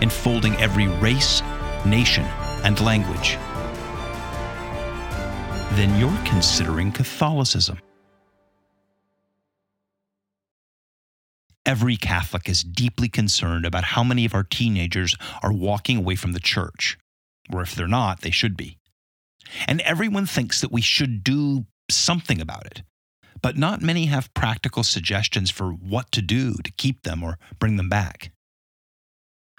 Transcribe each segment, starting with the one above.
enfolding every race, nation, and language, then you're considering Catholicism. Every Catholic is deeply concerned about how many of our teenagers are walking away from the church, or if they're not, they should be. And everyone thinks that we should do something about it, but not many have practical suggestions for what to do to keep them or bring them back.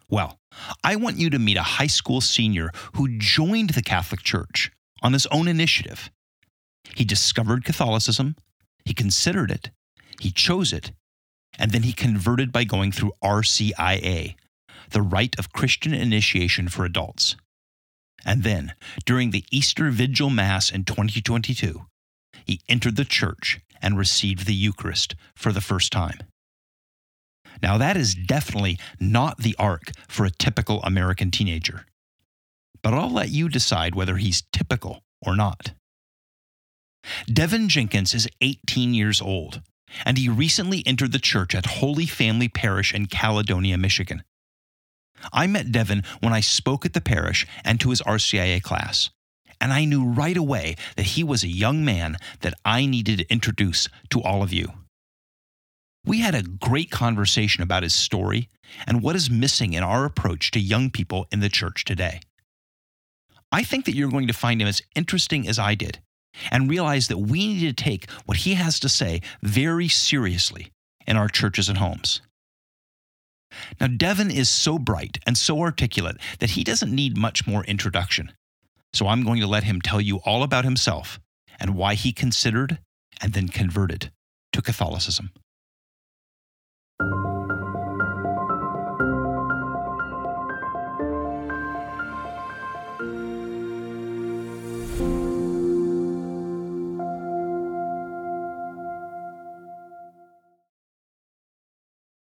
Well, I want you to meet a high school senior who joined the Catholic Church on his own initiative. He discovered Catholicism, he considered it, he chose it, and then he converted by going through RCIA, the Rite of Christian Initiation for Adults. And then, during the Easter Vigil Mass in 2022, he entered the church and received the Eucharist for the first time. Now, that is definitely not the arc for a typical American teenager. But I'll let you decide whether he's typical or not. Devin Jenkins is 18 years old and he recently entered the church at Holy Family Parish in Caledonia, Michigan. I met Devin when I spoke at the parish and to his RCIA class, and I knew right away that he was a young man that I needed to introduce to all of you. We had a great conversation about his story and what is missing in our approach to young people in the church today. I think that you're going to find him as interesting as I did and realize that we need to take what he has to say very seriously in our churches and homes. Now, Devin is so bright and so articulate that he doesn't need much more introduction. So I'm going to let him tell you all about himself and why he considered and then converted to Catholicism.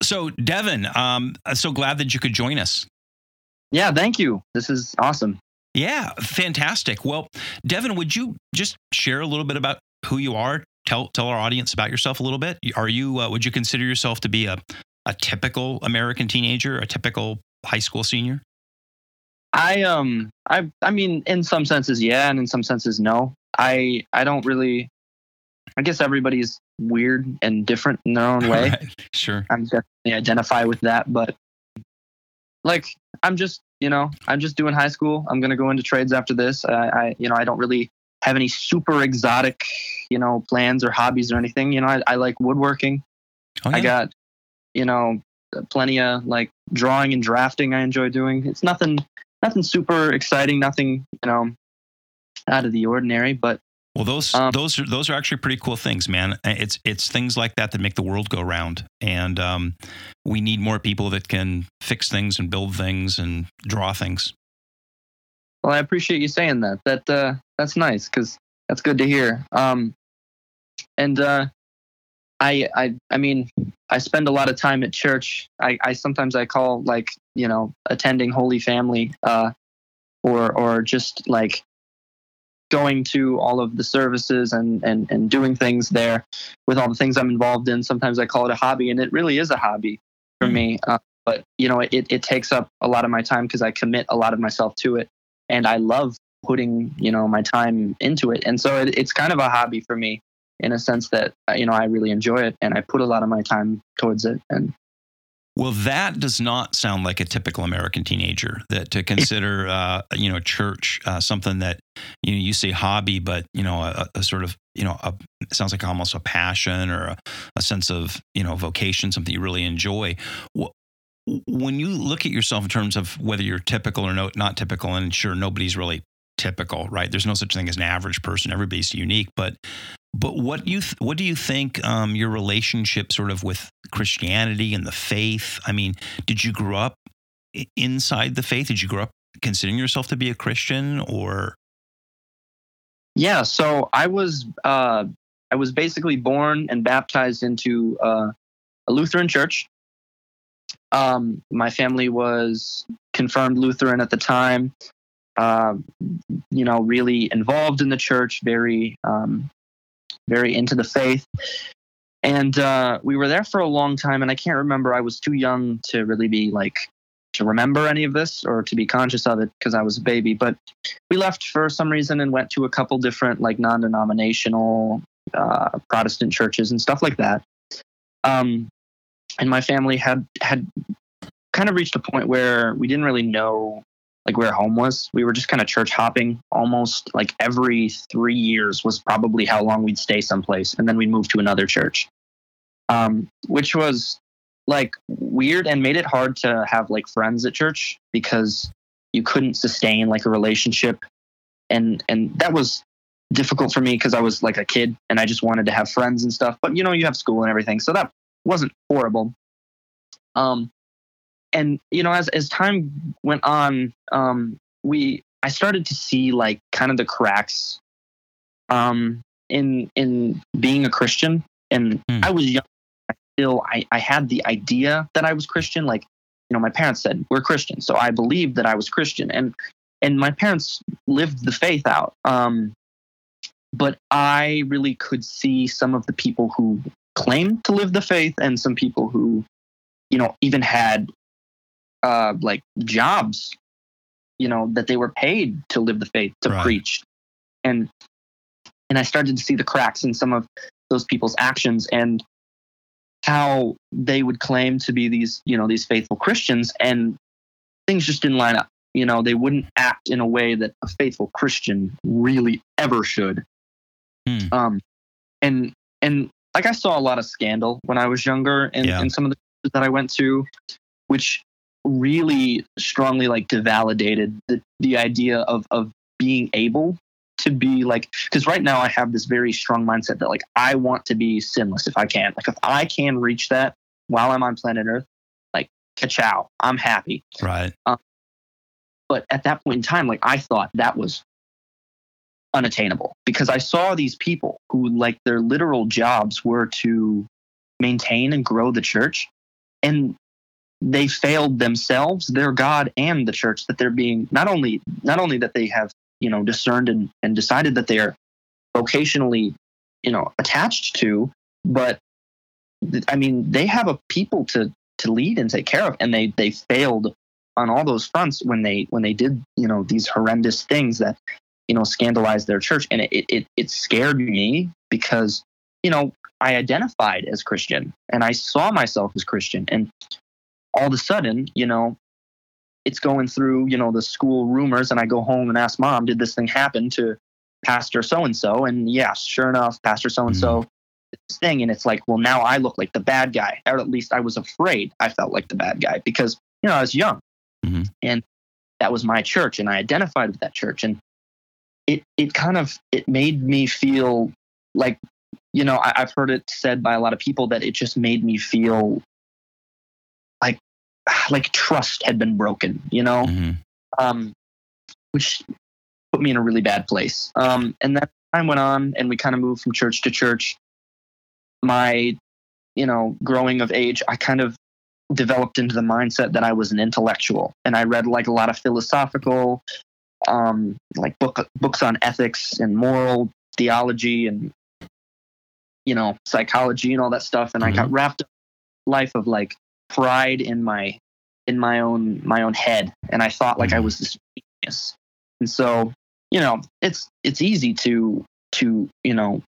So, Devin, um, so glad that you could join us. Yeah, thank you. This is awesome. Yeah, fantastic. Well, Devin, would you just share a little bit about who you are? Tell tell our audience about yourself a little bit. Are you uh, would you consider yourself to be a a typical American teenager, a typical high school senior? I um I I mean in some senses yeah and in some senses no. I I don't really I guess everybody's weird and different in their own way. Right. Sure. I'm definitely identify with that, but like I'm just, you know, I'm just doing high school. I'm gonna go into trades after this. I, I you know, I don't really have any super exotic, you know, plans or hobbies or anything. You know, I, I like woodworking. Oh, yeah. I got, you know, plenty of like drawing and drafting. I enjoy doing. It's nothing, nothing super exciting. Nothing, you know, out of the ordinary. But well, those um, those are those are actually pretty cool things, man. It's it's things like that that make the world go round, and um, we need more people that can fix things and build things and draw things. Well, I appreciate you saying that. That uh, that's nice because that's good to hear. Um, and uh, I I I mean, I spend a lot of time at church. I, I sometimes I call like you know attending Holy Family, uh, or or just like going to all of the services and, and, and doing things there with all the things I'm involved in. Sometimes I call it a hobby, and it really is a hobby for mm-hmm. me. Uh, but you know, it, it takes up a lot of my time because I commit a lot of myself to it, and I love putting you know my time into it. And so it, it's kind of a hobby for me in a sense that you know I really enjoy it, and I put a lot of my time towards it. And well, that does not sound like a typical American teenager. That to consider, uh, you know, church uh, something that you know you say hobby, but you know, a, a sort of you know, a, sounds like almost a passion or a, a, sense of you know vocation, something you really enjoy. When you look at yourself in terms of whether you're typical or no, not typical, and sure, nobody's really typical, right? There's no such thing as an average person. Everybody's unique. But but what you th- what do you think um, your relationship sort of with Christianity and the faith? I mean, did you grow up inside the faith? Did you grow up considering yourself to be a Christian or? Yeah, so I was uh, I was basically born and baptized into uh, a Lutheran church. Um, my family was confirmed Lutheran at the time. Uh, you know, really involved in the church, very, um, very into the faith. And uh, we were there for a long time, and I can't remember. I was too young to really be like to remember any of this or to be conscious of it because I was a baby. But we left for some reason and went to a couple different like non-denominational uh, Protestant churches and stuff like that. Um, and my family had had kind of reached a point where we didn't really know like where home was. We were just kind of church hopping almost like every three years was probably how long we'd stay someplace, and then we'd move to another church, um, which was like weird and made it hard to have like friends at church because you couldn't sustain like a relationship, and and that was difficult for me because I was like a kid and I just wanted to have friends and stuff. But you know, you have school and everything, so that wasn't horrible. Um, and you know, as as time went on, um, we I started to see like kind of the cracks, um, in in being a Christian. And Hmm. I was young. I Still, I I had the idea that I was Christian. Like, you know, my parents said we're Christian, so I believed that I was Christian, and and my parents lived the faith out. Um, but I really could see some of the people who claimed to live the faith and some people who, you know, even had uh, like jobs, you know, that they were paid to live the faith to Right. preach, and and I started to see the cracks in some of those people's actions and how they would claim to be these, you know, these faithful Christians, and things just didn't line up. You know, they wouldn't act in a way that a faithful Christian really ever should. Hmm. Um, and and like I saw a lot of scandal when I was younger, in, Yeah. in some of the churches that I went to, which really strongly like devalidated the the idea of of being able to be like because right now I have this very strong mindset that like I want to be sinless if I can. Like if I can reach that while I'm on planet Earth, like ka-chow, I'm happy. Right. Um, but at that point in time, like I thought that was unattainable because I saw these people who like their literal jobs were to maintain and grow the church and they failed themselves, their God and the church that they're being not only not only that they have, you know, discerned and, and decided that they are vocationally, you know, attached to, but I mean, they have a people to to lead and take care of and they they failed on all those fronts when they when they did you know these horrendous things that you know scandalized their church. And it it it scared me because you know I identified as Christian and I saw myself as Christian. And all of a sudden you know it's going through you know the school rumors and I go home and ask mom did this thing happen to pastor so and so and yes sure enough pastor so and so this thing and it's like well now I look like the bad guy. Or at least I was afraid I felt like the bad guy because you know I was young. Mhm. and that was my church and I identified with that church. And it it kind of it made me feel like you know I, I've heard it said by a lot of people that it just made me feel like trust had been broken you know Mhm. um, which put me in a really bad place. Um, and that time went on, and we kind of moved from church to church. My, you know, growing of age, I kind of developed into the mindset that I was an intellectual, and I read like a lot of philosophical, um, like book books on ethics and moral theology and you know psychology and all that stuff, and I got wrapped up life of like pride in my in my own my own head. And i thought like i Mhm. was this genius. And so you know it's it's easy to to you know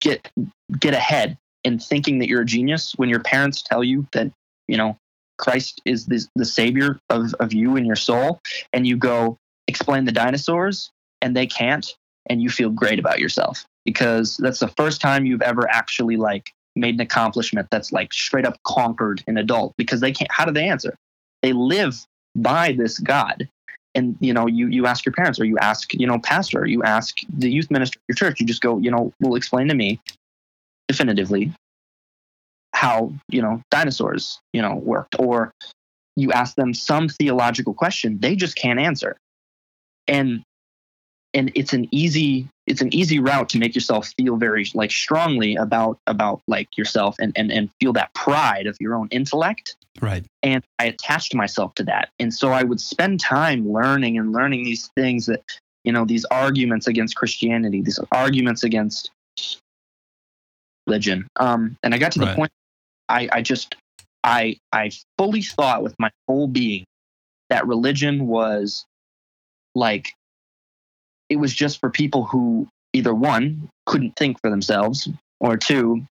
get get ahead in thinking that you're a genius when your parents tell you that you know christ is the, the savior of, of you and your soul. And you go explain the dinosaurs and they can't. And you feel great about yourself. Because that's the first time you've ever actually like made an accomplishment that's like straight up conquered an adult because they can't how do they answer? They live by this god. And you know you you ask your parents or you ask you know pastor or you ask the youth minister of your church you just go you know will explain to me definitively how you know dinosaurs you know worked. Or you ask them some theological question they just can't answer. And and it's an easy it's an easy route to make yourself feel very like strongly about about like yourself and and, and feel that pride of your own intellect. Right. And i attached myself to that. And so i would spend time learning and learning these things that you know these arguments against christianity these arguments against religion. Um and i got to the Right. point i i just i i fully thought with my whole being that religion was like it was just for people who either one couldn't think for themselves or two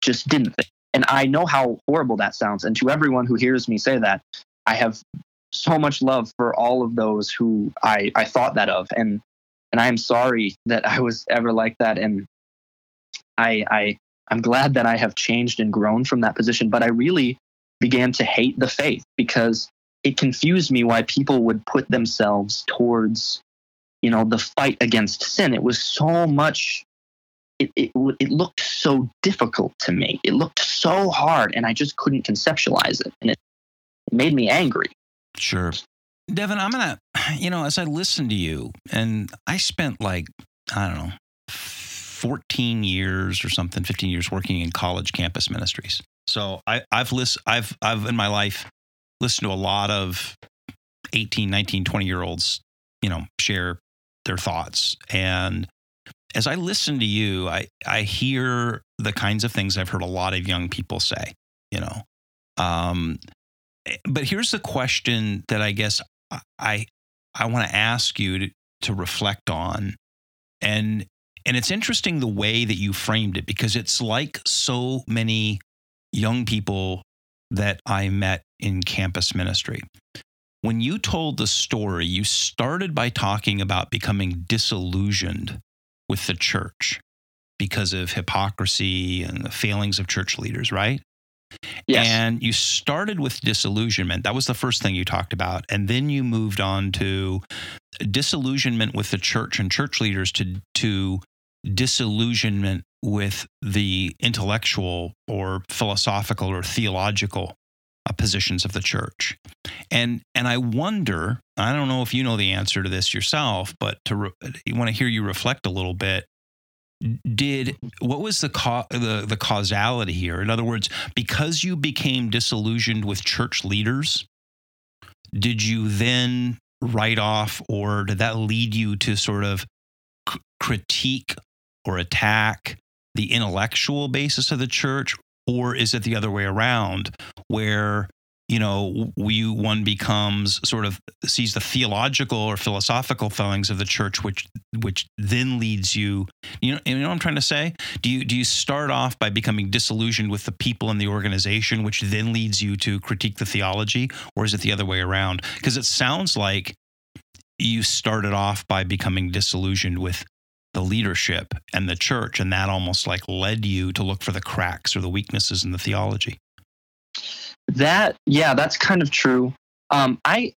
just didn't think. And i know how horrible that sounds. And to everyone who hears me say that i have so much love for all of those who i i thought that of. And and i am sorry that i was ever like that. And i i i'm glad that i have changed and grown from that position. But i really began to hate the faith because it confused me why people would put themselves towards you know the fight against sin it was so much it, it, it looked so difficult to me it looked so hard and i just couldn't conceptualize it and it, it made me angry Sure. Devin, I'm going to, you know, as I listen to you, and I spent like, I don't know, 14 years or something, 15 years working in college campus ministries. So I, I've listened, I've, I've in my life listened to a lot of 18, 19, 20 year olds, you know, share their thoughts. And as I listen to you, I, I hear the kinds of things I've heard a lot of young people say, you know. Um, but here's the question that I guess I I want to ask you to, to reflect on, and and it's interesting the way that you framed it because it's like so many young people that I met in campus ministry. When you told the story, you started by talking about becoming disillusioned with the church because of hypocrisy and the failings of church leaders, right? yes And you started with disillusionment. That was the first thing you talked about. And then you moved on to disillusionment with the church and church leaders to, to disillusionment with the intellectual or philosophical or theological uh, positions of the church. And and I wonder, I don't know if you know the answer to this yourself, but to re- want to hear you reflect a little bit. Did what was the ca- the the causality here? In other words, because you became disillusioned with church leaders, did you then write off, or did that lead you to sort of c- critique or attack the intellectual basis of the church, or is it the other way around, where you know we one becomes sort of sees the theological or philosophical failings of the church, which which then leads you, you know, you know what I'm trying to say? Do you do you start off by becoming disillusioned with the people in the organization, which then leads you to critique the theology, or is it the other way around? Because it sounds like you started off by becoming disillusioned with the leadership and the church, and that almost like led you to look for the cracks or the weaknesses in the theology. That yeah, that's kind of true. Um, I,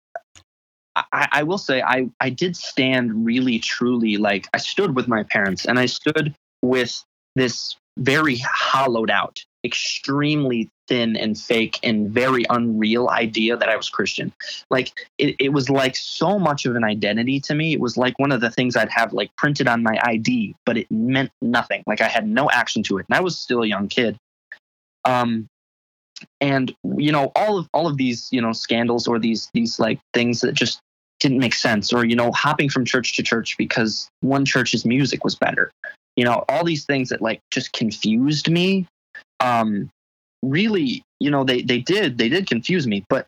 I I will say I I did stand really truly like I stood with my parents and I stood with this very hollowed out, extremely thin and fake and very unreal idea that I was Christian. Like it, it was like so much of an identity to me. It was like one of the things I'd have like printed on my ID, but it meant nothing. Like I had no action to it. And I was still a young kid. Um and you know all of all of these you know scandals or these these like things that just didn't make sense or you know hopping from church to church because one church's music was better you know all these things that like just confused me um really you know they they did they did confuse me but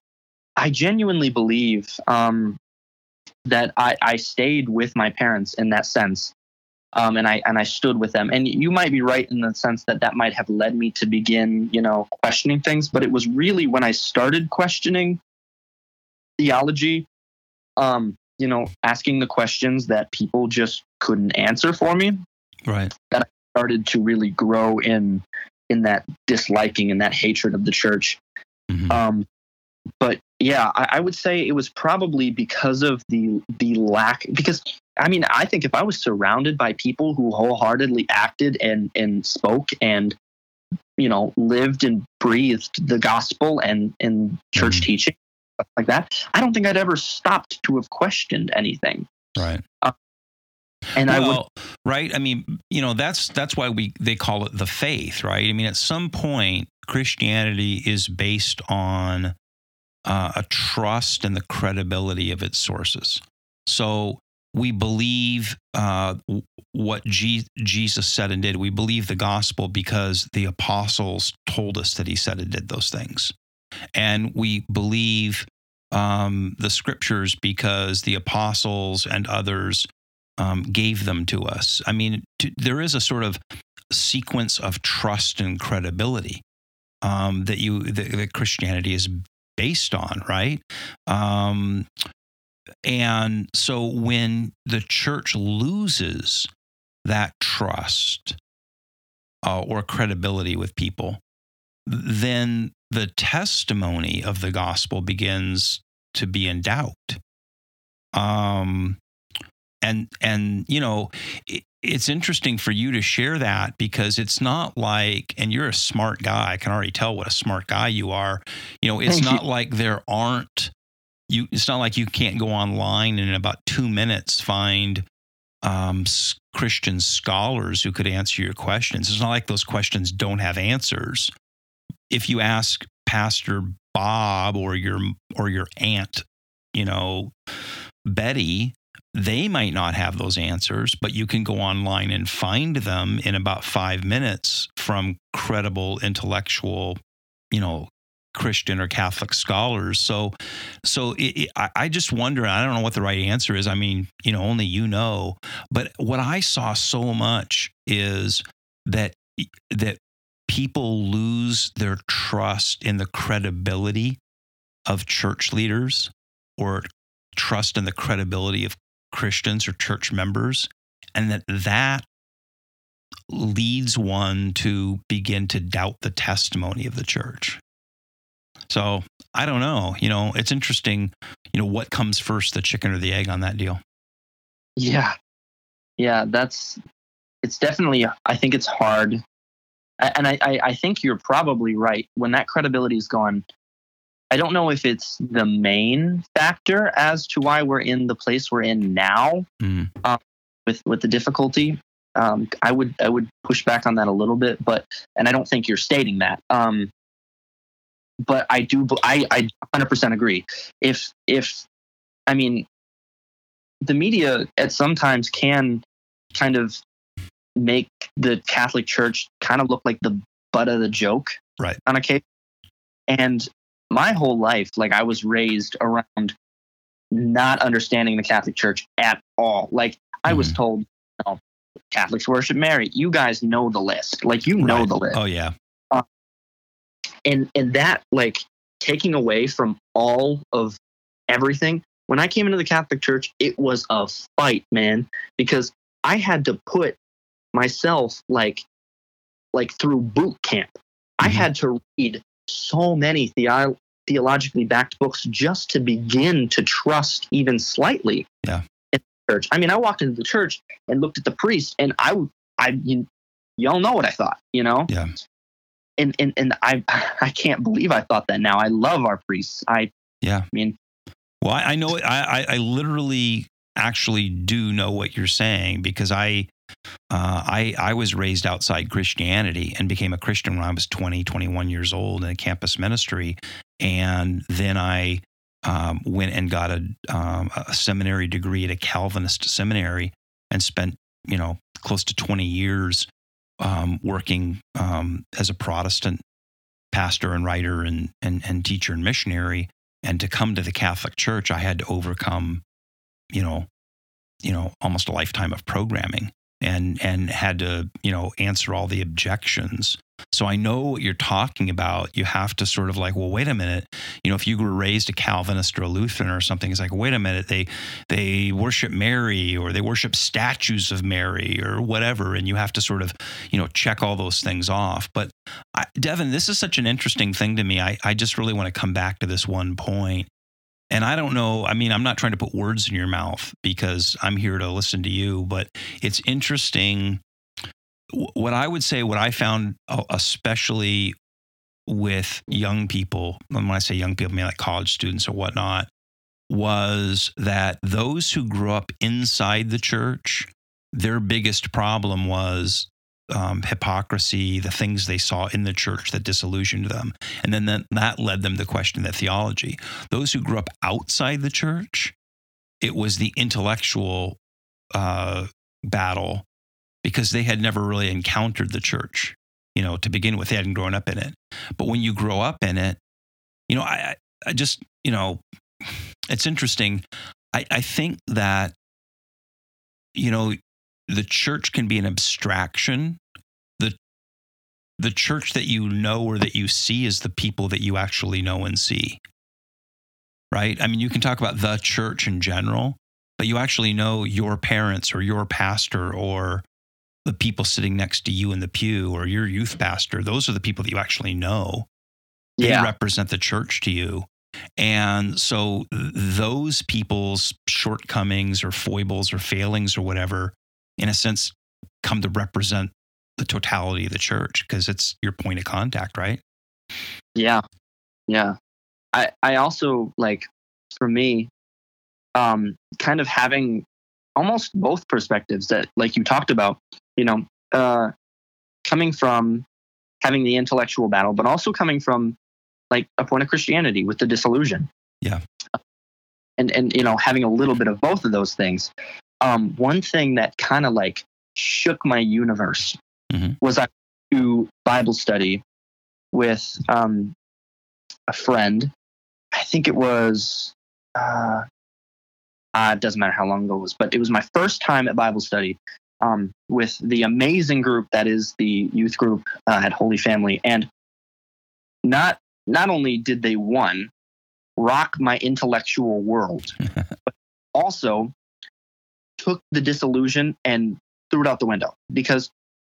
i genuinely believe um that i i stayed with my parents in that sense um, and I and I stood with them. And you might be right in the sense that that might have led me to begin, you know, questioning things. But it was really when I started questioning theology, um, you know, asking the questions that people just couldn't answer for me, Right. That I started to really grow in in that disliking and that hatred of the church. Mhm. Um, but yeah, I, I would say it was probably because of the the lack. Because I mean, I think if I was surrounded by people who wholeheartedly acted and and spoke and you know lived and breathed the gospel and and church Mhm. teaching, like that. I don't think I'd ever stopped to have questioned anything. Right. Uh, and I would well, right. I mean, you know, that's that's why we they call it the faith, right? I mean, at some point, Christianity is based on uh, a trust and the credibility of its sources. So we believe uh, what G- Jesus said and did. We believe the gospel because the apostles told us that he said and did those things. And we believe um, the scriptures because the apostles and others um, gave them to us. I mean, to, there is a sort of sequence of trust and credibility um, that you that, that Christianity is based on, right? Um, and so when the church loses that trust uh, or credibility with people, then the testimony of the gospel begins to be in doubt. Um, and and you know, it, it's interesting for you to share that because it's not like, and you're a smart guy. I can already tell what a smart guy you are. You know, it's Thank not you. like there aren't you. It's not like you can't go online and in about two minutes find um, Christian scholars who could answer your questions. It's not like those questions don't have answers. If you ask Pastor Bob or your or your aunt, you know, Betty, they might not have those answers, but you can go online and find them in about five minutes from credible intellectual, you know, Christian or Catholic scholars. So, so it, it, I, I just wonder. I don't know what the right answer is. I mean, you know, only you know. But what I saw so much is that that people lose their trust in the credibility of church leaders or trust in the credibility of Christians or church members, and that that leads one to begin to doubt the testimony of the church. So I don't know. You know, it's interesting. You know, what comes first, the chicken or the egg on that deal? Yeah. Yeah, that's it's definitely I think it's hard. And I, I, I think you're probably right. When that credibility is gone, I don't know if it's the main factor as to why we're in the place we're in now Mm. with with the difficulty. Um, I would I would push back on that a little bit, but and I don't think you're stating that. Um, but I do I I 100% agree. If if I mean the media at sometimes can kind of make the Catholic Church kind of look like the butt of the joke Right. on occasion. And my whole life, like I was raised around not understanding the Catholic Church at all. Like I was Mhm. told, Catholics worship Mary. You guys know the list. Like you know Right. the list Oh yeah. and and that like taking away from all of everything when i came into the catholic church it was a fight man because i had to put myself like like through boot camp i Mhm. had to read so many theo- theologically backed books just to begin to trust even slightly Yeah. church i mean i walked into the church and looked at the priest and i i you, y'all know what i thought you know Yeah. and and and I I can't believe I thought that now. I love our priests. I Yeah. I mean Well, I, I know. I, I I literally actually do know what you're saying because I. Uh, I I was raised outside Christianity and became a Christian when I was 20, 21 years old in a campus ministry, and then I um, went and got a, um, a seminary degree at a Calvinist seminary and spent you know close to 20 years um, working um, as a Protestant pastor and writer and, and and teacher and missionary. And to come to the Catholic Church, I had to overcome, you know, you know, almost a lifetime of programming and and had to, you know, answer all the objections. So I know what you're talking about. You have to sort of like, well, wait a minute. You know, if you were raised a Calvinist or a Lutheran or something, it's like, wait a minute, they they worship Mary or they worship statues of Mary or whatever, and you have to sort of, you know, check all those things off. But I, Devin, this is such an interesting thing to me. I, I just really want to come back to this one point. And I don't know, I mean, I'm not trying to put words in your mouth because I'm here to listen to you, but it's interesting. What I would say, what I found uh, especially with young people, when I say young people, I mean like college students or whatnot, was that those who grew up inside the church, their biggest problem was um, hypocrisy, the things they saw in the church that disillusioned them. And then that, led them to question their theology. Those who grew up outside the church, it was the intellectual uh, battle because they had never really encountered the church, you know, to begin with. They hadn't grown up in it. But when you grow up in it, you know, I, I just, you know, it's interesting. I, I think that, you know, the church can be an abstraction. The the church that you know or that you see is the people that you actually know and see. Right? I mean, you can talk about the church in general, but you actually know your parents or your pastor or the people sitting next to you in the pew or your youth pastor. Those are the people that you actually know. They Yeah. represent the church to you. And so those people's shortcomings or foibles or failings or whatever, in a sense, come to represent the totality of the church because it's your point of contact, right? Yeah. Yeah. I I also like for me um kind of having almost both perspectives that like you talked about, you know, uh coming from having the intellectual battle but also coming from like a point of Christianity with the disillusion. Yeah. And and you know, having a little bit of both of those things. Um one thing that kind of like shook my universe Mhm. was I to Bible study with um, a friend. I think it was, uh, uh, it doesn't matter how long ago it was, but it was my first time at Bible study um, with the amazing group that is the youth group uh, at Holy Family. And not not only did they one rock my intellectual world, but also took the disillusion and threw it out the window because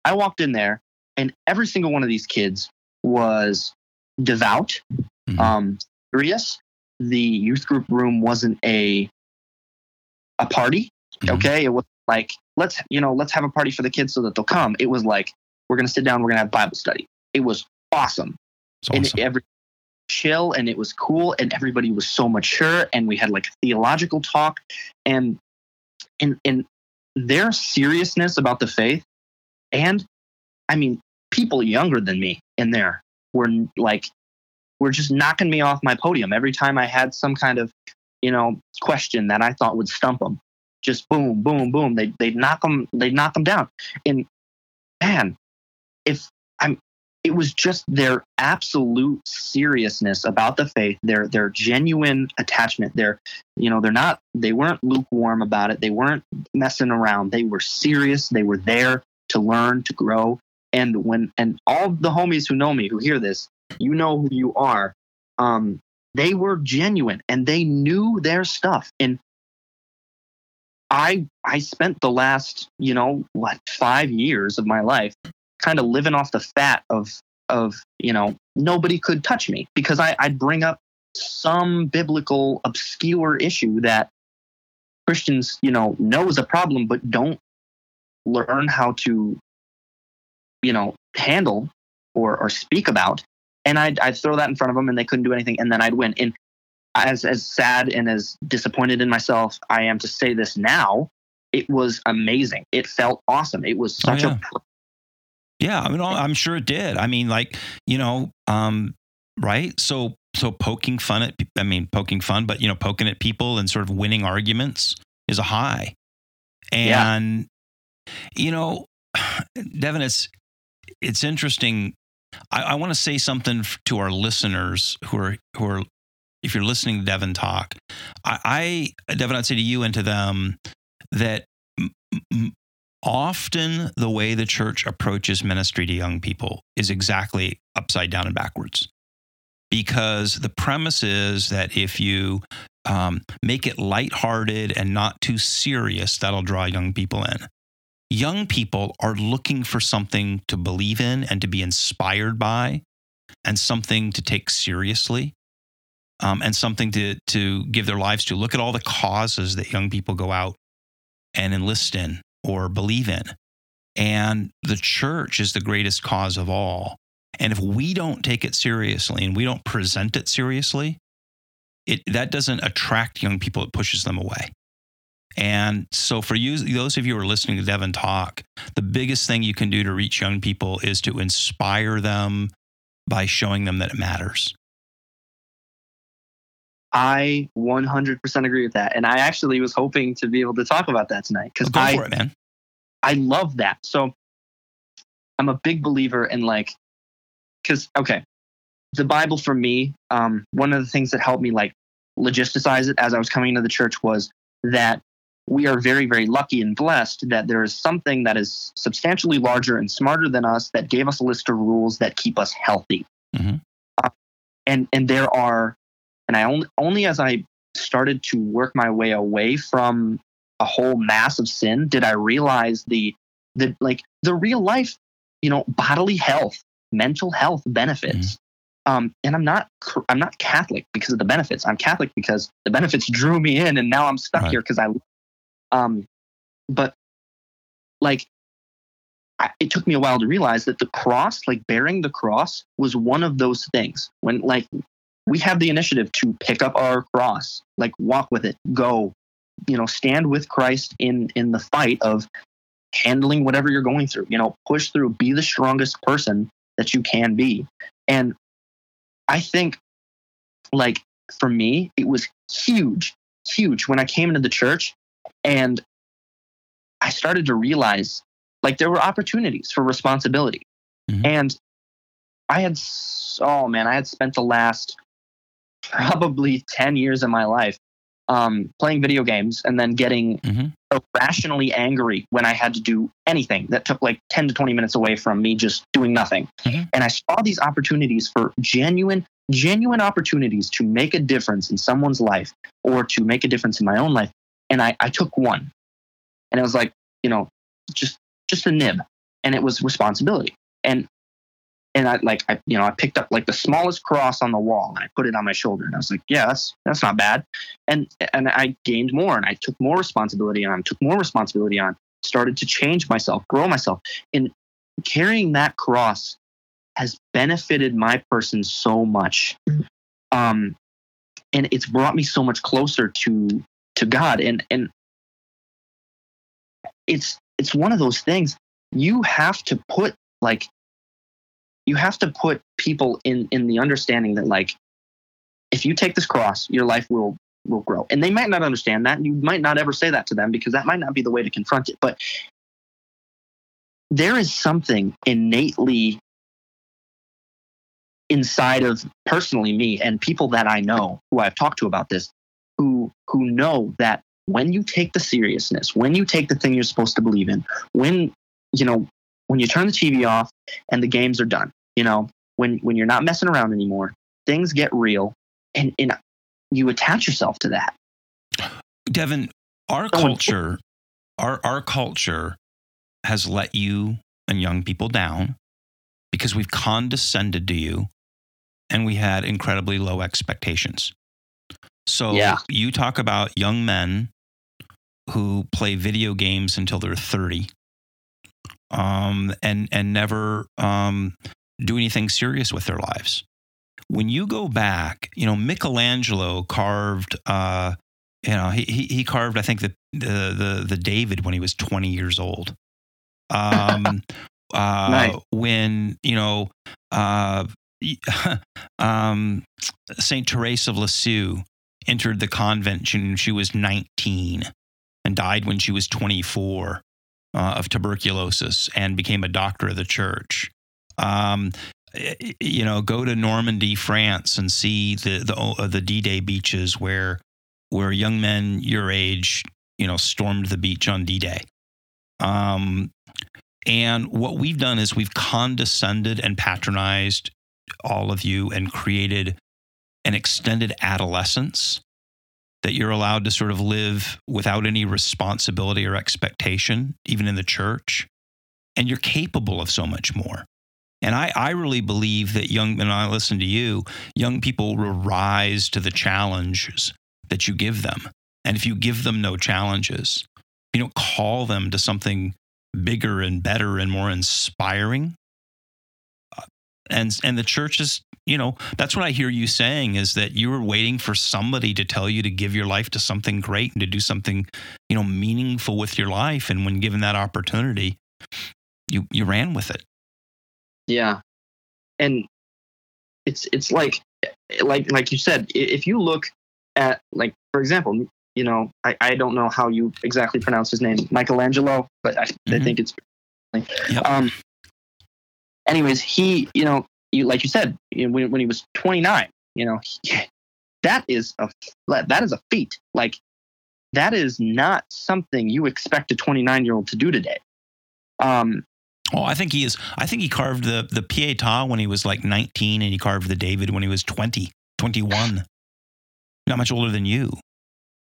I walked in there and every single one of these kids was devout, Mhm. um, serious. The youth group room wasn't a a party. Mhm. Okay, it was like let's you know let's have a party for the kids so that they'll come. It was like we're gonna sit down, we're gonna have Bible study. It was awesome It's awesome. and every chill and it was cool and everybody was so mature and we had like a theological talk and in in their seriousness about the faith. And i mean people younger than me in there were like were just knocking me off my podium every time i had some kind of you know question that i thought would stump them just boom boom boom. They they'd knock them they'd knock them down. And man if i'm it was just their absolute seriousness about the faith their their genuine attachment their you know they're not they weren't lukewarm about it. They weren't messing around. They were serious. They were there to learn to grow. And when and all the homies who know me who hear this you know who you are. Um they were genuine and they knew their stuff. And i i spent the last you know what 5 years of my life kind of living off the fat of of you know nobody could touch me because I, I'd bring up some biblical obscure issue that Christians you know know is a problem but don't learn how to you know handle or or speak about. And I'd, I'd throw that in front of them and they couldn't do anything and then I'd win. And as as sad and as disappointed in myself I am to say this now it was amazing. It felt awesome. It was Oh, such yeah. a Yeah, I mean, I'm sure it did. I mean, like, you know, um, right? So, so poking fun at, I mean, poking fun, but you know, poking at people and sort of winning arguments is a high. Yeah. And, you know, Devin, it's it's interesting. I, I want to say something to our listeners who are who are, if you're listening to Devin talk, I, I Devin, I'd say to you and to them that often the way the church approaches ministry to young people is exactly upside down and backwards. Because the premise is that if you um, make it lighthearted and not too serious, that'll draw young people in. Young people are looking for something to believe in and to be inspired by, and something to take seriously, um, and something to, to give their lives to. Look at all the causes that young people go out and enlist in or believe in. And the church is the greatest cause of all. And if we don't take it seriously and we don't present it seriously, it that doesn't attract young people, it pushes them away. And so, for you, those of you who are listening to Devin talk, the biggest thing you can do to reach young people is to inspire them by showing them that it matters. I 100% agree with that. And I actually was hoping to be able to talk about that tonight because I, for it, man. I love that. So I'm a big believer in like, because, okay, the Bible for me, um, one of the things that helped me like logisticize it as I was coming into the church was that we are very, very lucky and blessed that there is something that is substantially larger and smarter than us that gave us a list of rules that keep us healthy. Mhm. Uh, and and there are, and I only only as I started to work my way away from a whole mass of sin did I realize the the like the real life, you know, bodily health, mental health benefits. Um, and I'm not I'm not Catholic because of the benefits. I'm Catholic because the benefits drew me in, and now I'm stuck Right. here because I. Um, but like, I, it took me a while to realize that the cross, like bearing the cross, was one of those things. When like we have the initiative to pick up our cross, like walk with it, go, you know, stand with Christ in in the fight of handling whatever you're going through. You know, push through, be the strongest person that you can be. And I think, like for me, it was huge, huge when I came into the church, and I started to realize like there were opportunities for responsibility, Mhm. and I had oh man, I had spent the last probably ten years of my life um, playing video games and then getting Mhm. irrationally angry when I had to do anything that took like 10 to 20 minutes away from me just doing nothing. Mhm. And I saw these opportunities for genuine, genuine opportunities to make a difference in someone's life or to make a difference in my own life. And I, I took one. And it was like, you know, just just a nib. And it was responsibility. And and I like I you know I picked up like the smallest cross on the wall and I put it on my shoulder and I was like yeah that's that's not bad. And and I gained more and I took more responsibility on took more responsibility on started to change myself grow myself. And carrying that cross has benefited my person so much. Um and it's brought me so much closer to to God. And and it's it's one of those things you have to put like you have to put people in in the understanding that like if you take this cross your life will will grow. And they might not understand that. And you might not ever say that to them because that might not be the way to confront it. But there is something innately inside of personally me and people that I know who I've talked to about this who who know that when you take the seriousness when you take the thing you're supposed to believe in when you know when you turn the TV off and the games are done you know when when you're not messing around anymore things get real and and you attach yourself to that Devin, our So culture, our our culture has let you and young people down because we've condescended to you and we had incredibly low expectations. So Yeah. you talk about young men who play video games until they're 30 um, and and never um, do anything serious with their lives. When you go back, you know Michelangelo carved uh, you know he he, he carved I think the, the the the David when he was 20 years old. Um, uh, Nice. when you know uh, um, Saint Therese of Lisieux entered the convent when she was 19 and died when she was 24 uh, of tuberculosis and became a doctor of the church. Um, you know, go to Normandy, France, and see the the uh, the D-Day beaches where where young men your age, you know, stormed the beach on D-Day. Um, and what we've done is we've condescended and patronized all of you and created an extended adolescence that you're allowed to sort of live without any responsibility or expectation, even in the church. And you're capable of so much more. And I, I really believe that young, and I listen to you, young people will rise to the challenges that you give them. And if you give them no challenges, you don't call them to something bigger and better and more inspiring, uh, and and the church is you know that's what i hear you saying is that you were waiting for somebody to tell you to give your life to something great and to do something you know meaningful with your life. And when given that opportunity you you ran with it yeah and it's it's like like like you said if you look at like for example you know i, I don't know how you exactly pronounce his name michelangelo but i, mm-hmm. I think it's yep. um anyways he you know you, like you said you know, when, when he was 29 you know he, that is a that is a feat like that is not something you expect a 29 year old to do today um Oh, I think he is. I think he carved the the Pietà when he was like 19, and he carved the David when he was 20, 21. Not much older than you.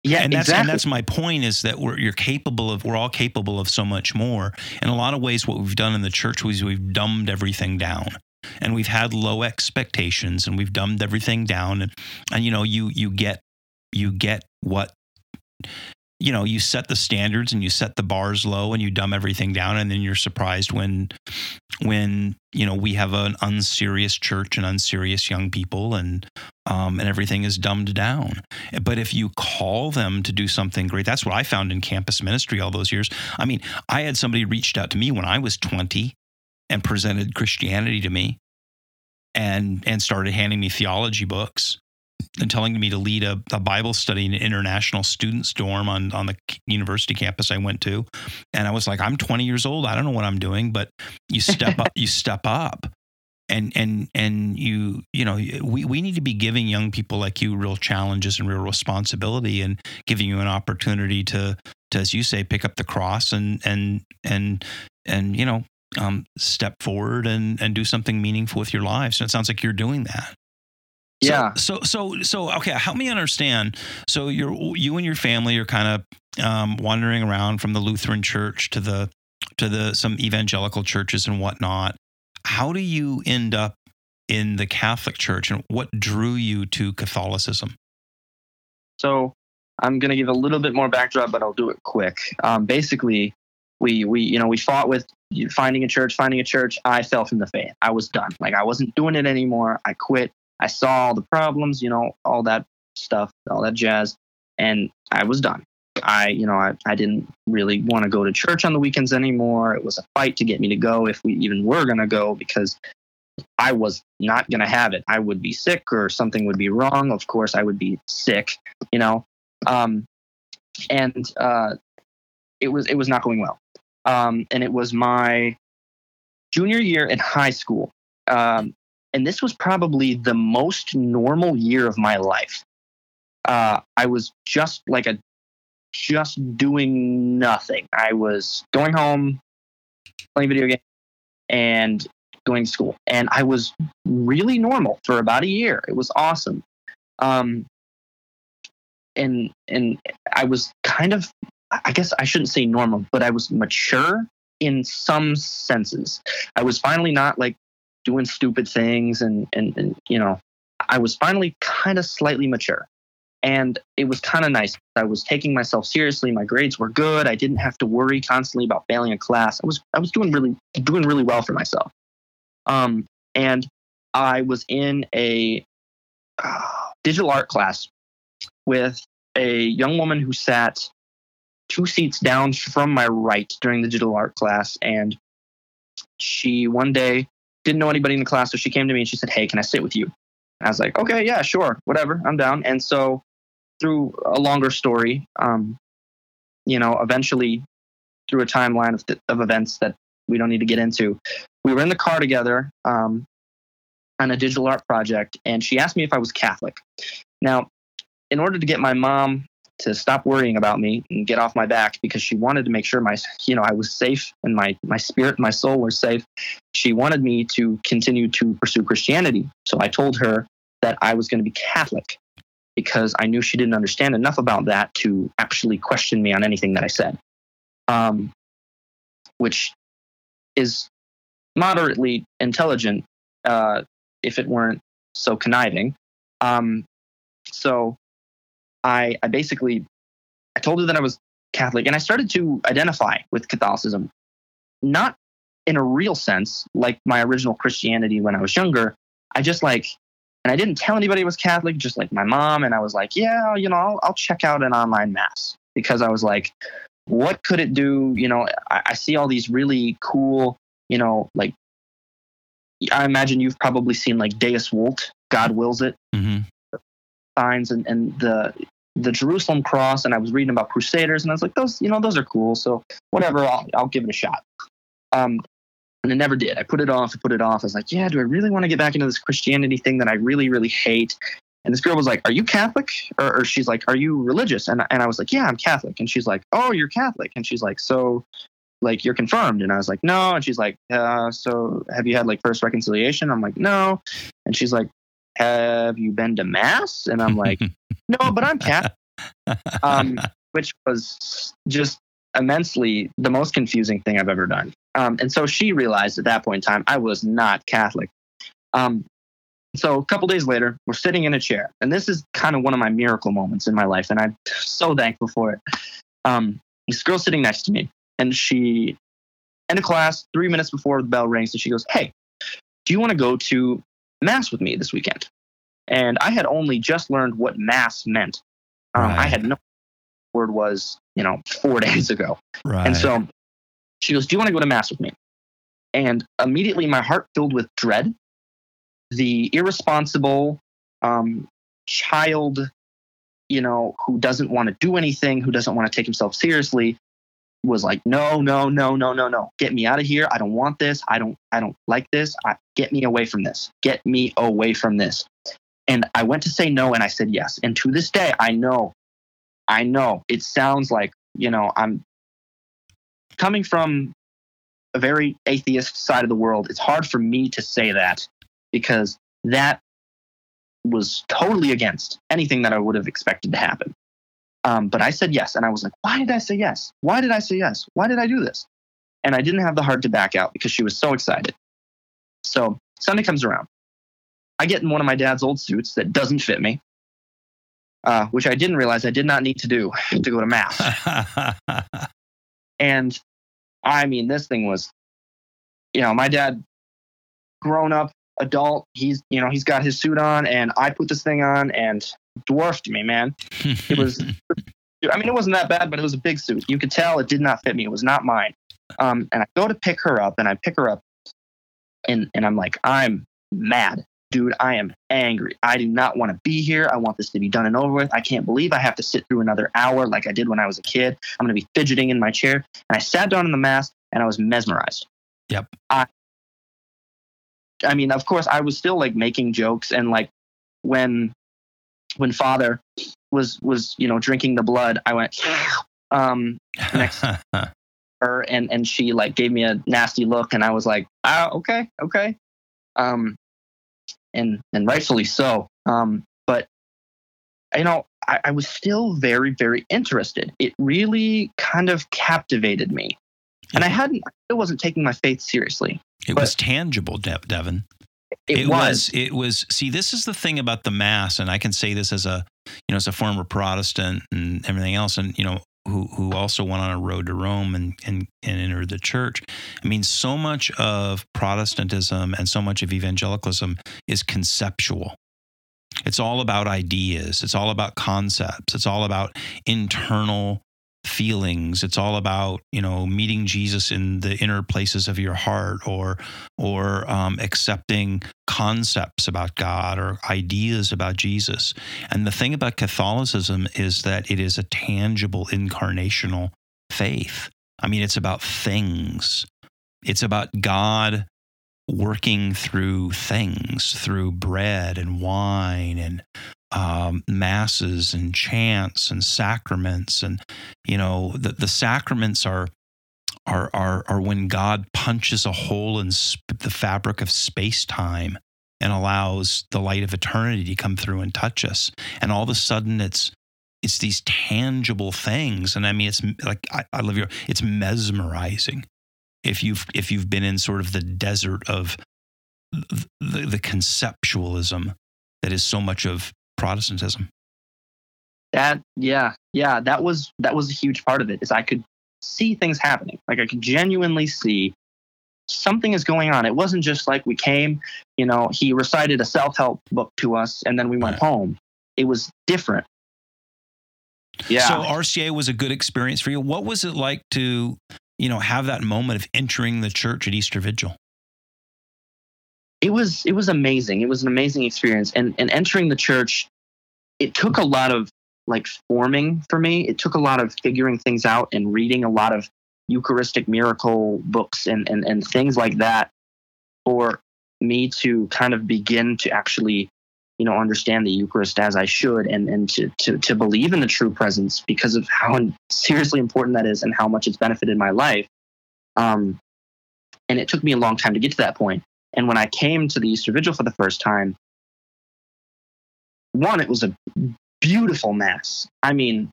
Yeah, and that's exactly. and that's my point is that we're you're capable of we're all capable of so much more. In a lot of ways, what we've done in the church was we've dumbed everything down, and we've had low expectations, and we've dumbed everything down, and and you know you you get you get what you know you set the standards and you set the bars low and you dumb everything down and then you're surprised when when you know we have an unserious church and unserious young people and um, and everything is dumbed down. But if you call them to do something great that's what i found in campus ministry all those years. I mean i had somebody reached out to me when i was 20 and presented christianity to me and and started handing me theology books and telling me to lead a, a, Bible study in an international students dorm on, on the university campus I went to. And I was like, I'm 20 years old. I don't know what I'm doing, but you step up, you step up. And, and, and you, you know, we, we need to be giving young people like you real challenges and real responsibility and giving you an opportunity to, to, as you say, pick up the cross and, and, and, and, you know, um, step forward and, and do something meaningful with your lives. And it sounds like you're doing that. So, yeah. So so so okay, help me understand. So you're you and your family are kind of um, wandering around from the Lutheran church to the to the some evangelical churches and whatnot. How do you end up in the Catholic Church, and what drew you to Catholicism? So I'm going to give a little bit more backdrop, but I'll do it quick. Um, basically, we we you know we fought with finding a church, finding a church. I fell from the faith. I was done. Like I wasn't doing it anymore. I quit. I saw all the problems, you know, all that stuff, all that jazz, and I was done. I, you know, I, I didn't really want to go to church on the weekends anymore. It was a fight to get me to go if we even were going to go because I was not going to have it. I would be sick or something would be wrong. Of course, I would be sick, you know. Um, and uh, it was it was not going well. Um, and it was my junior year in high school. Um, and this was probably the most normal year of my life. Uh, I was just like a just doing nothing. I was going home, playing video games, and going to school. And I was really normal for about a year. It was awesome. Um, and and I was kind of, I guess I shouldn't say normal, but I was mature in some senses. I was finally not like doing stupid things and and, and you know i was finally kind of slightly mature. And it was kind of nice. I was taking myself seriously. My grades were good. I didn't have to worry constantly about failing a class. I was i was doing really doing really well for myself. Um and i was in a uh, digital art class with a young woman who sat two seats down from my right during the digital art class. And she one day didn't know anybody in the class. So she came to me and she said, Hey, can I sit with you? And I was like, Okay, yeah, sure, whatever, I'm down. And so through a longer story, um, you know, eventually through a timeline of, of events that we don't need to get into, we were in the car together um, on a digital art project, and she asked me if I was Catholic. Now, in order to get my mom to stop worrying about me and get off my back because she wanted to make sure my you know I was safe and my my spirit my soul were safe. She wanted me to continue to pursue Christianity. So I told her that I was going to be Catholic because I knew she didn't understand enough about that to actually question me on anything that I said. Um, which is moderately intelligent uh, if it weren't so conniving. Um, so I, I basically I told her that I was Catholic and I started to identify with Catholicism. Not in a real sense, like my original Christianity when I was younger, I just like, and I didn't tell anybody I was Catholic, just like my mom. And I was like, yeah, you know, I'll, I'll check out an online mass because I was like, what could it do? You know, I, I see all these really cool, you know, like, I imagine you've probably seen like Deus Vult, God wills it, Mm hmm signs and, and the the Jerusalem cross, and I was reading about Crusaders, and I was like, those, you know, those are cool. So whatever, I'll, I'll give it a shot. Um, and I never did. I put it off. I put it off. I was like, yeah, do I really want to get back into this Christianity thing that I really, really hate? And this girl was like, "Are you Catholic?" Or, or she's like, "Are you religious?" And and I was like, "Yeah, I'm Catholic." And she's like, "Oh, you're Catholic?" And she's like, "So, like, you're confirmed?" And I was like, "No." And she's like, uh, "So, have you had like first reconciliation?" I'm like, "No." And she's like, "Have you been to mass?" And I'm like, "No, but I'm Catholic." um, which was just immensely the most confusing thing I've ever done. Um, and so she realized at that point in time I was not Catholic. Um, so a couple days later, we're sitting in a chair, and this is kind of one of my miracle moments in my life, and I'm so thankful for it. Um, this girl sitting next to me, and she, in a class, three minutes before the bell rings, and she goes, "Hey, do you want to go to mass with me this weekend?" And I had only just learned what mass meant. Um, I had no word was, you know, four days ago. Right. And so she goes, Do you want to go to Mass with me? And immediately my heart filled with dread. The irresponsible um, child, you know, who doesn't want to do anything, who doesn't want to take himself seriously, was like, No, no, no, no, no, no. Get me out of here. I don't want this. I don't I don't like this. I, get me away from this. Get me away from this. And I went to say no and I said yes. And to this day, I know, I know it sounds like, you know, I'm coming from a very atheist side of the world, it's hard for me to say that because that was totally against anything that I would have expected to happen. Um, but I said yes. And I was like, why did I say yes? Why did I say yes? Why did I do this? And I didn't have the heart to back out because she was so excited. So Sunday comes around. I get in one of my dad's old suits that doesn't fit me, uh, which I didn't realize I did not need to do to go to Mass. And I mean, this thing was, you know, my dad, grown up adult, he's, you know, he's got his suit on, and I put this thing on and dwarfed me, man. It was, I mean, it wasn't that bad, but it was a big suit. You could tell it did not fit me. It was not mine. Um, and I go to pick her up, and I pick her up, and and I'm like, I'm mad. Dude, I am angry. I do not want to be here. I want this to be done and over with. I can't believe I have to sit through another hour like I did when I was a kid. I'm going to be fidgeting in my chair. And I sat down in the mass and I was mesmerized. Yep. I, I mean, of course, I was still like making jokes and like when when father was was you know drinking the blood, I went um next her and and she like gave me a nasty look and I was like, ah, okay, okay. Um and and rightfully so. Um but you know, I, I was still very, very interested. It really kind of captivated me. And I hadn't I still wasn't taking my faith seriously. It but- was tangible, De- Devin. It, was. It was. See, this is the thing about the mass, and I can say this as a, you know, as a former Protestant and everything else, and you know, who who also went on a road to Rome and and and entered the church. I mean, so much of Protestantism and so much of evangelicalism is conceptual. It's all about ideas. It's all about concepts. It's all about internal feelings. It's all about you know meeting jesus in the inner places of your heart or or um, accepting concepts about god or ideas about jesus. And the thing about catholicism is that it is a tangible incarnational faith. I mean it's about things. It's about god working through things through bread and wine and um, masses and chants and sacraments. And you know the, the sacraments are are are are when God punches a hole in sp- the fabric of space time and allows the light of eternity to come through and touch us. And all of a sudden it's it's these tangible things. And I mean it's like I, I love your it's mesmerizing. If you've if you've been in sort of the desert of the, the, the conceptualism that is so much of Protestantism. that yeah, yeah, that was that was a huge part of it. Is I could see things happening. Like I could genuinely see something is going on. It wasn't just like we came, you know, he recited a self help book to us and then we went Right. home. It was different. Yeah. So RCIA was a good experience for you. What was it like to, you know, have that moment of entering the church at Easter Vigil? It was it was amazing. It was an amazing experience. And and entering the church, it took a lot of like forming for me. It took a lot of figuring things out and reading a lot of Eucharistic miracle books and and, and things like that for me to kind of begin to actually you know understand the Eucharist as I should and and to to to believe in the true presence because of how seriously important that is and how much it's benefited my life. Um, and it took me a long time to get to that point. And when I came to the Easter Vigil for the first time, one, it was a beautiful mass. I mean,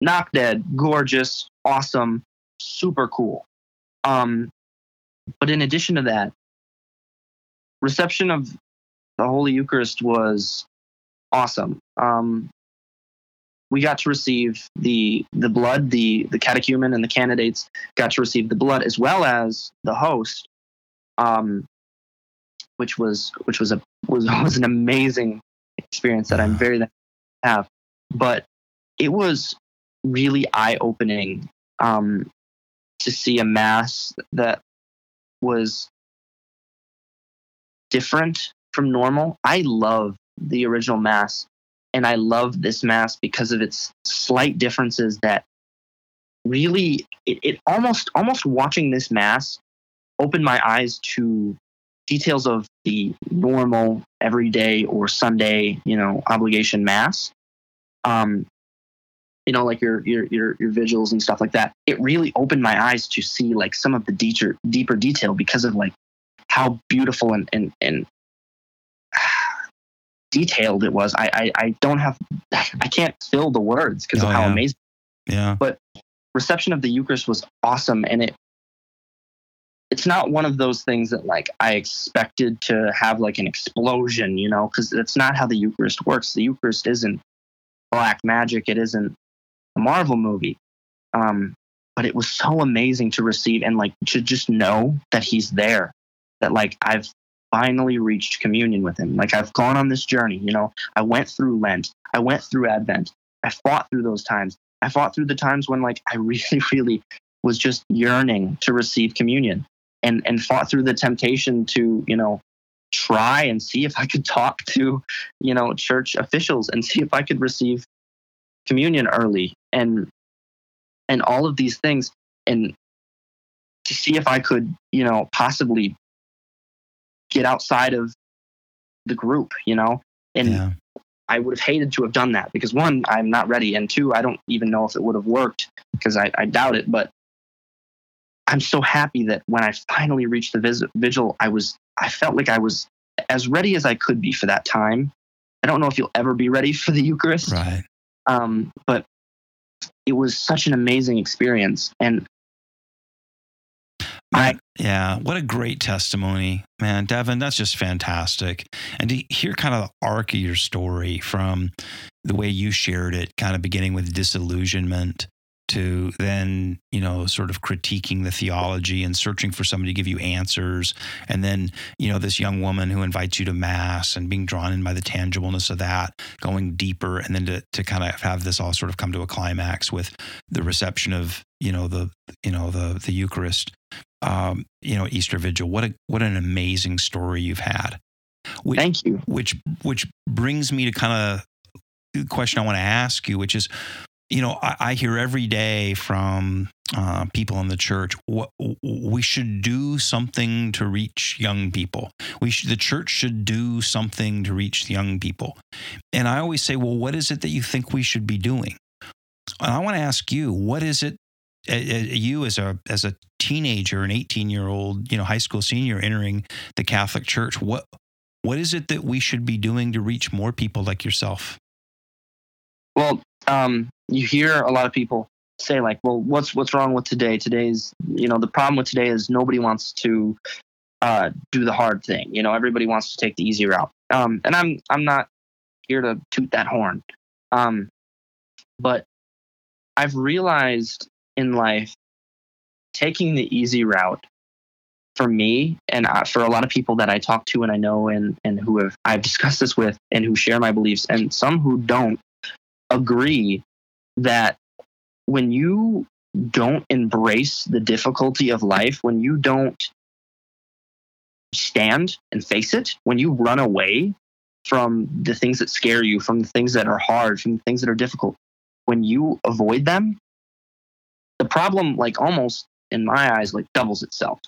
knock dead, gorgeous, awesome, super cool. Um, but in addition to that, reception of the Holy Eucharist was awesome. Um, we got to receive the the blood, the the catechumen and the candidates got to receive the blood as well as the host um, which was which was a was was an amazing experience that I'm very thankful to have. But it was really eye opening um, to see a mass that was different from normal. I love the original mass, and I love this mass because of its slight differences that really it, it almost almost watching this mass opened my eyes to details of the normal everyday or Sunday, you know, obligation mass. Um, you know, like your your your your vigils and stuff like that. It really opened my eyes to see like some of the deeper deeper detail because of like how beautiful and and and detailed it was. I I, I don't have I can't fill the words because Oh, of how yeah. amazing Yeah. But reception of the Eucharist was awesome, and it it's not one of those things that like I expected to have like an explosion, you know, because that's not how the Eucharist works. The Eucharist isn't black magic. It isn't a Marvel movie. Um, but it was so amazing to receive and like to just know that he's there. That like I've finally reached communion with him. Like I've gone on this journey. You know, I went through Lent. I went through Advent. I fought through those times. I fought through the times when like I really, really was just yearning to receive communion and and fought through the temptation to, you know, try and see if I could talk to, you know, church officials and see if I could receive communion early and and all of these things and to see if I could, you know, possibly get outside of the group, you know. And yeah. I would have hated to have done that because one, I'm not ready, and two, I don't even know if it would have worked because I, I doubt it. But I'm so happy that when I finally reached the vis- vigil, I was I felt like I was as ready as I could be for that time. I don't know if you'll ever be ready for the Eucharist, Right. um, but it was such an amazing experience, and I- yeah, what a great testimony, man. Devin, that's just fantastic. And to hear kind of the arc of your story from the way you shared it, kind of beginning with disillusionment to then, you know, sort of critiquing the theology and searching for somebody to give you answers. And then, you know, this young woman who invites you to mass and being drawn in by the tangibleness of that, going deeper, and then to, to kind of have this all sort of come to a climax with the reception of, you know, the, you know, the, the Eucharist um, you know, Easter Vigil. What a what an amazing story you've had. Which, thank you. which which brings me to kind of the question I want to ask you, which is, you know, I, I hear every day from uh, people in the church, what we should do something to reach young people. We should, the church should do something to reach young people. And I always say, well, what is it that you think we should be doing? And I want to ask you, what is it? uh, You as a as a teenager, an eighteen year old, you know, high school senior entering the Catholic Church, what what is it that we should be doing to reach more people like yourself? Well, um, you hear a lot of people say like, "Well, what's what's wrong with today? Today's, you know, the problem with today is nobody wants to uh, do the hard thing. You know, everybody wants to take the easy route." Um, and I'm I'm not here to toot that horn, um, but I've realized in life taking the easy route for me and uh, for a lot of people that I talk to and I know and and who have I've discussed this with and who share my beliefs and some who don't agree that when you don't embrace the difficulty of life, when you don't stand and face it, when you run away from the things that scare you, from the things that are hard, from the things that are difficult, when you avoid them, the problem, like almost in my eyes, like doubles itself.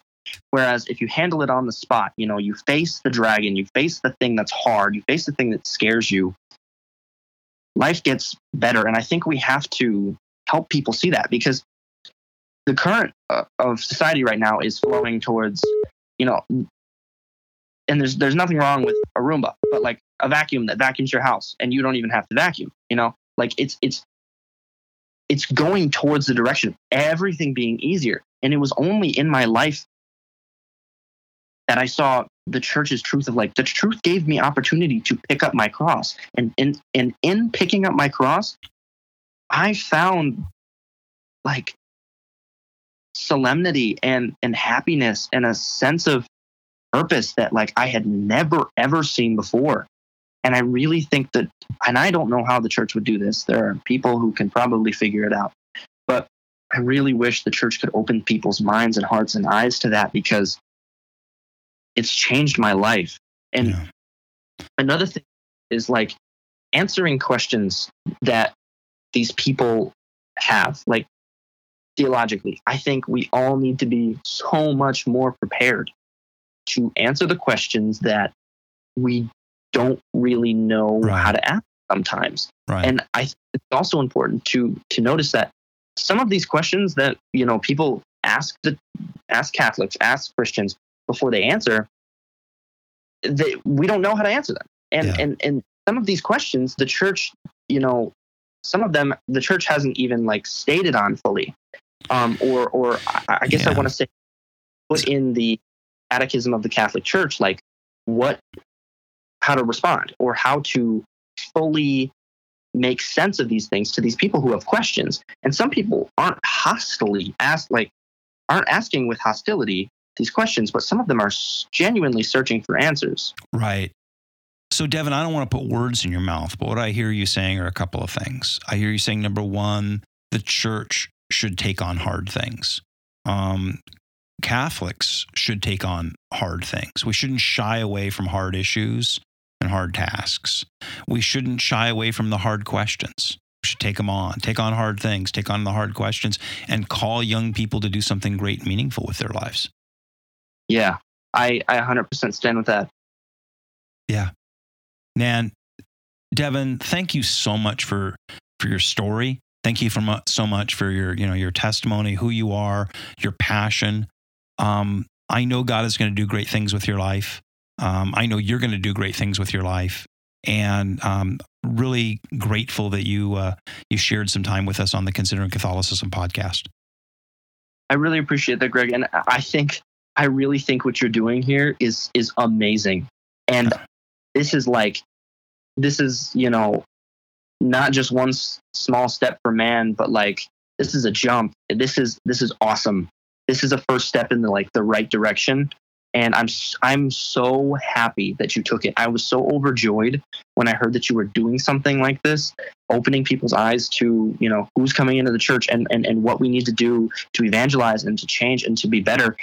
Whereas if you handle it on the spot, you know, you face the dragon, you face the thing that's hard, you face the thing that scares you, life gets better. And I think we have to help people see that because the current uh, of society right now is flowing towards, you know, and there's there's nothing wrong with a Roomba, but like a vacuum that vacuums your house and you don't even have to vacuum, you know? Like it's it's it's going towards the direction of everything being easier. And it was only in my life that I saw the church's truth of like the truth gave me opportunity to pick up my cross. And in and in picking up my cross, I found like solemnity and and happiness and a sense of purpose that like I had never ever seen before. And I really think that and I don't know how the church would do this. There are people who can probably figure it out. But I really wish the church could open people's minds and hearts and eyes to that because it's changed my life. And yeah. another thing is like answering questions that these people have, like theologically. I think we all need to be so much more prepared to answer the questions that we don't really know right. how to ask sometimes. Right. And I it's also important to to notice that some of these questions that you know people ask the ask Catholics, ask Christians before they answer, they, we don't know how to answer them. And yeah. and and some of these questions, the church, you know, some of them the church hasn't even like stated on fully, um, or or I, I guess yeah. I want to say put in the catechism of the Catholic Church, like what, how to respond or how to fully make sense of these things to these people who have questions. And some people aren't hostilely asked, like aren't asking with hostility these questions, but some of them are genuinely searching for answers. Right. So, Devin, I don't want to put words in your mouth, but what I hear you saying are a couple of things. I hear you saying, number one, the church should take on hard things. Um, Catholics should take on hard things. We shouldn't shy away from hard issues and hard tasks. We shouldn't shy away from the hard questions. We should take them on, take on hard things, take on the hard questions, and call young people to do something great and meaningful with their lives. Yeah, I, I 100% stand with that. Yeah. Man, Devin, thank you so much for for your story. Thank you for so much for your, you know, your testimony, who you are, your passion. Um, I know God is going to do great things with your life. Um, I know you're going to do great things with your life, and um, really grateful that you uh, you shared some time with us on the Considering Catholicism podcast. I really appreciate that, Greg, and I think I really think what you're doing here is is amazing, and uh-huh. this is like this is you know not just one s- small step for man, but like this is a jump. This is this is awesome. This is a first step in the like the right direction. And i'm i'm so happy that you took it. I was so overjoyed when i heard that you were doing something like this opening people's eyes to you know who's coming into the church and and, and what we need to do to evangelize and to change and to be better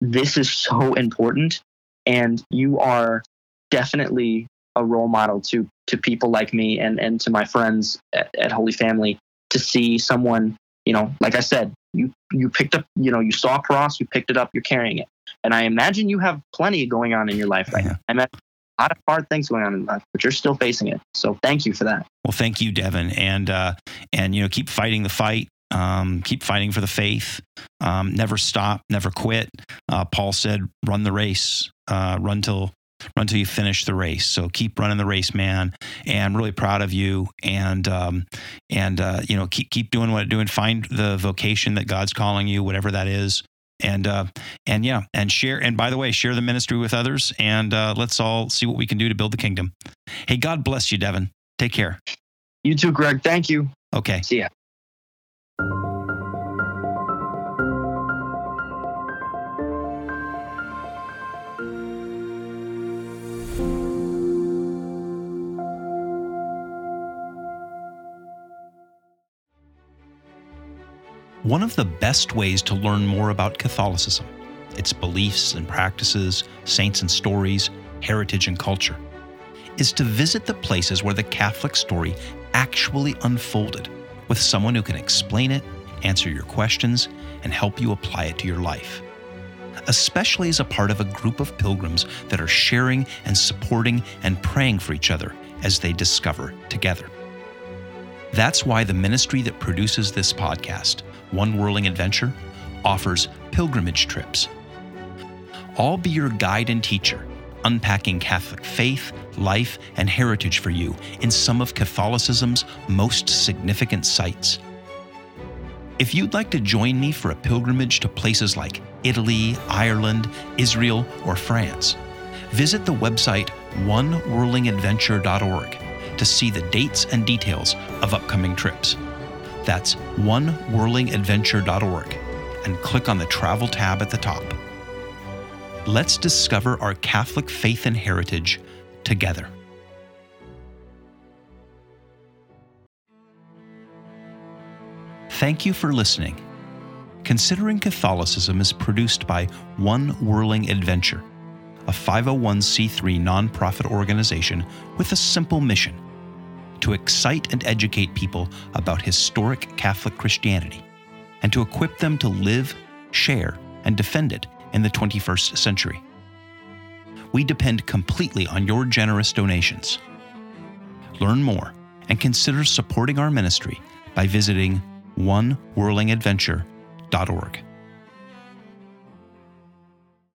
this is so important and you are definitely a role model to to people like me and and to my friends at, at holy family to see someone you know like i said you you picked up you know you saw a cross you picked it up you're carrying it. And i imagine you have plenty going on in your life right? Yeah. now i imagine a lot of hard things going on in life but you're still facing it. So thank you for that. Well thank you devin. And uh and you know keep fighting the fight um, keep fighting for the faith. Um, never stop, never quit. Uh, Paul said, "Run the race, uh, run till run till you finish the race. So keep running the race, man. And I'm really proud of you. And um, and uh, you know, keep keep doing what you're doing. Find the vocation that God's calling you, whatever that is. And uh, and yeah, and share. And by the way, share the ministry with others. And uh, let's all see what we can do to build the kingdom. Hey, God bless you, Devin. Take care. You too, Greg. Thank you. Okay. See ya. One of the best ways to learn more about Catholicism, its beliefs and practices, saints and stories, heritage and culture, is to visit the places where the Catholic story actually unfolded with someone who can explain it, answer your questions, and help you apply it to your life. Especially as a part of a group of pilgrims that are sharing and supporting and praying for each other as they discover together. That's why the ministry that produces this podcast, One Whirling Adventure, offers pilgrimage trips. I'll be your guide and teacher, unpacking Catholic faith, life, and heritage for you in some of Catholicism's most significant sites. If you'd like to join me for a pilgrimage to places like Italy, Ireland, Israel, or France, visit the website onewhirlingadventure.org to see the dates and details of upcoming trips. That's onewhirlingadventure.org and click on the Travel tab at the top. Let's discover our Catholic faith and heritage together. Thank you for listening. Considering Catholicism is produced by One Whirling Adventure, a 501c3 nonprofit organization with a simple mission to excite and educate people about historic Catholic Christianity and to equip them to live, share, and defend it in the 21st century. We depend completely on your generous donations. Learn more and consider supporting our ministry by visiting onewhirlingadventure.org.